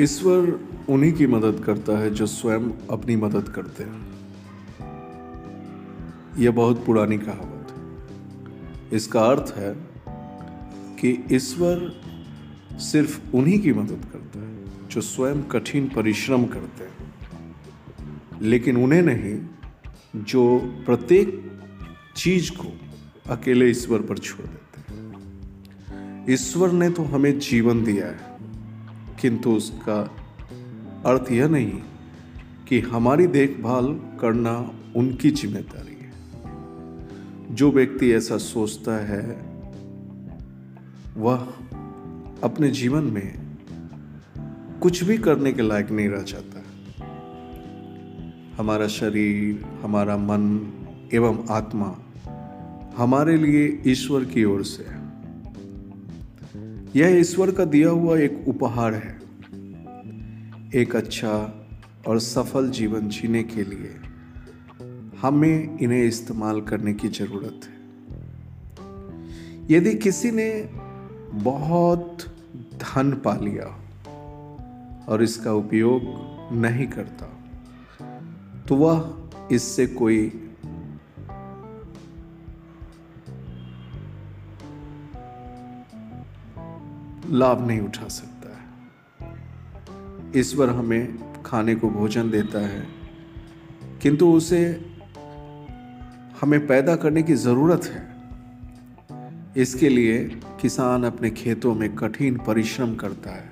ईश्वर उन्हीं की मदद करता है जो स्वयं अपनी मदद करते हैं। यह बहुत पुरानी कहावत है। इसका अर्थ है कि ईश्वर सिर्फ़ उन्हीं की मदद करता है जो स्वयं कठिन परिश्रम करते हैं। लेकिन उन्हें नहीं, जो प्रत्येक चीज़ को अकेले ईश्वर पर छोड़ देते हैं। ईश्वर ने तो हमें जीवन दिया है। किंतु उसका अर्थ यह नहीं कि हमारी देखभाल करना उनकी ज़िम्मेदारी है। जो व्यक्ति ऐसा सोचता है, वह अपने जीवन में कुछ भी करने के लायक नहीं रह जाता। हमारा शरीर, हमारा मन एवं आत्मा हमारे लिए ईश्वर की ओर से है। यह ईश्वर का दिया हुआ एक उपहार है। एक अच्छा और सफल जीवन जीने के लिए हमें इन्हें इस्तेमाल करने की ज़रूरत है। यदि किसी ने बहुत धन पा लिया और इसका उपयोग नहीं करता तो वह इससे कोई लाभ नहीं उठा सकता है। ईश्वर हमें खाने को भोजन देता है, किंतु उसे हमें पैदा करने की ज़रूरत है। इसके लिए किसान अपने खेतों में कठिन परिश्रम करता है।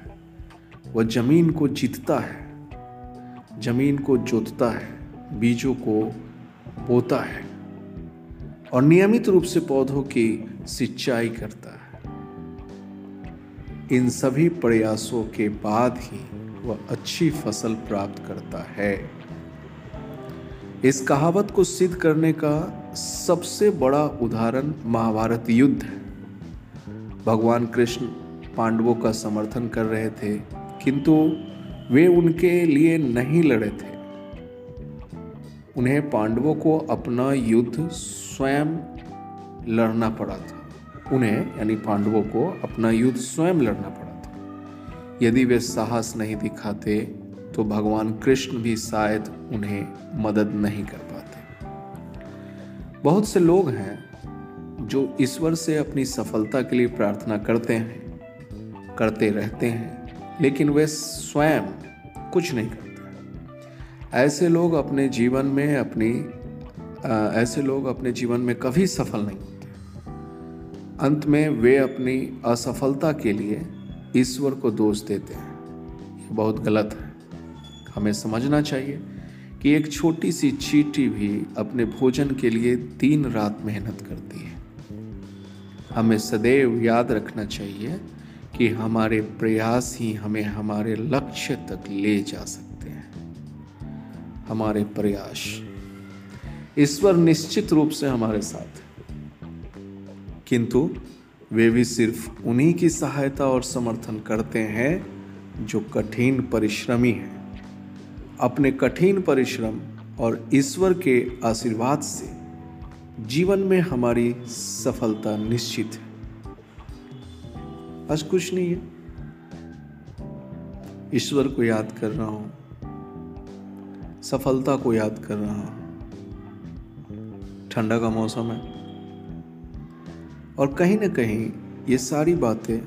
वह ज़मीन को जीतता है, ज़मीन को जोतता है, बीजों को बोता है और नियमित रूप से पौधों की सिंचाई करता है। इन सभी प्रयासों के बाद ही वह अच्छी फ़सल प्राप्त करता है। इस कहावत को सिद्ध करने का सबसे बड़ा उदाहरण महाभारत युद्ध है। भगवान कृष्ण पांडवों का समर्थन कर रहे थे, किंतु वे उनके लिए नहीं लड़े थे। उन्हें पांडवों को अपना युद्ध स्वयं लड़ना पड़ा था। उन्हें, यानी पांडवों को अपना युद्ध स्वयं लड़ना पड़ा था। यदि वे साहस नहीं दिखाते तो भगवान कृष्ण भी शायद उन्हें मदद नहीं कर पाते। बहुत से लोग हैं जो ईश्वर से अपनी सफलता के लिए प्रार्थना करते हैं, करते रहते हैं, लेकिन वे स्वयं कुछ नहीं करते। ऐसे लोग अपने जीवन में अपनी ऐसे लोग अपने जीवन में कभी सफल नहीं अंत में वे अपनी असफलता के लिए ईश्वर को दोष देते हैं। ये बहुत गलत है। हमें समझना चाहिए कि एक छोटी सी चीटी भी अपने भोजन के लिए दिन रात मेहनत करती है। हमें सदैव याद रखना चाहिए कि हमारे प्रयास ही हमें हमारे लक्ष्य तक ले जा सकते हैं। हमारे प्रयास। ईश्वर निश्चित रूप से हमारे साथ है। किंतु वे भी सिर्फ़ उन्हीं की सहायता और समर्थन करते हैं जो कठिन परिश्रमी हैं। अपने कठिन परिश्रम और ईश्वर के आशीर्वाद से जीवन में हमारी सफलता निश्चित है। आज कुछ नहीं है। ईश्वर को याद कर रहा हूँ। सफलता को याद कर रहा हूँ। ठंडा का मौसम है। और कहीं ना कहीं ये सारी बातें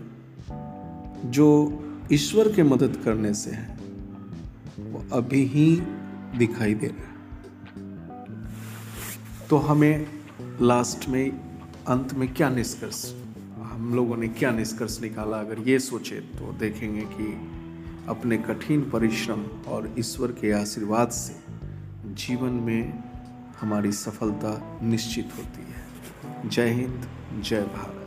जो ईश्वर के मदद करने से हैं, वो अभी ही दिखाई दे रहा है। तो हमें लास्ट में, अंत में क्या निष्कर्ष? हम लोगों ने क्या निष्कर्ष निकाला? अगर ये सोचे तो देखेंगे कि अपने कठिन परिश्रम और ईश्वर के आशीर्वाद से जीवन में हमारी सफलता निश्चित होती है। जय हिंद जय भारत।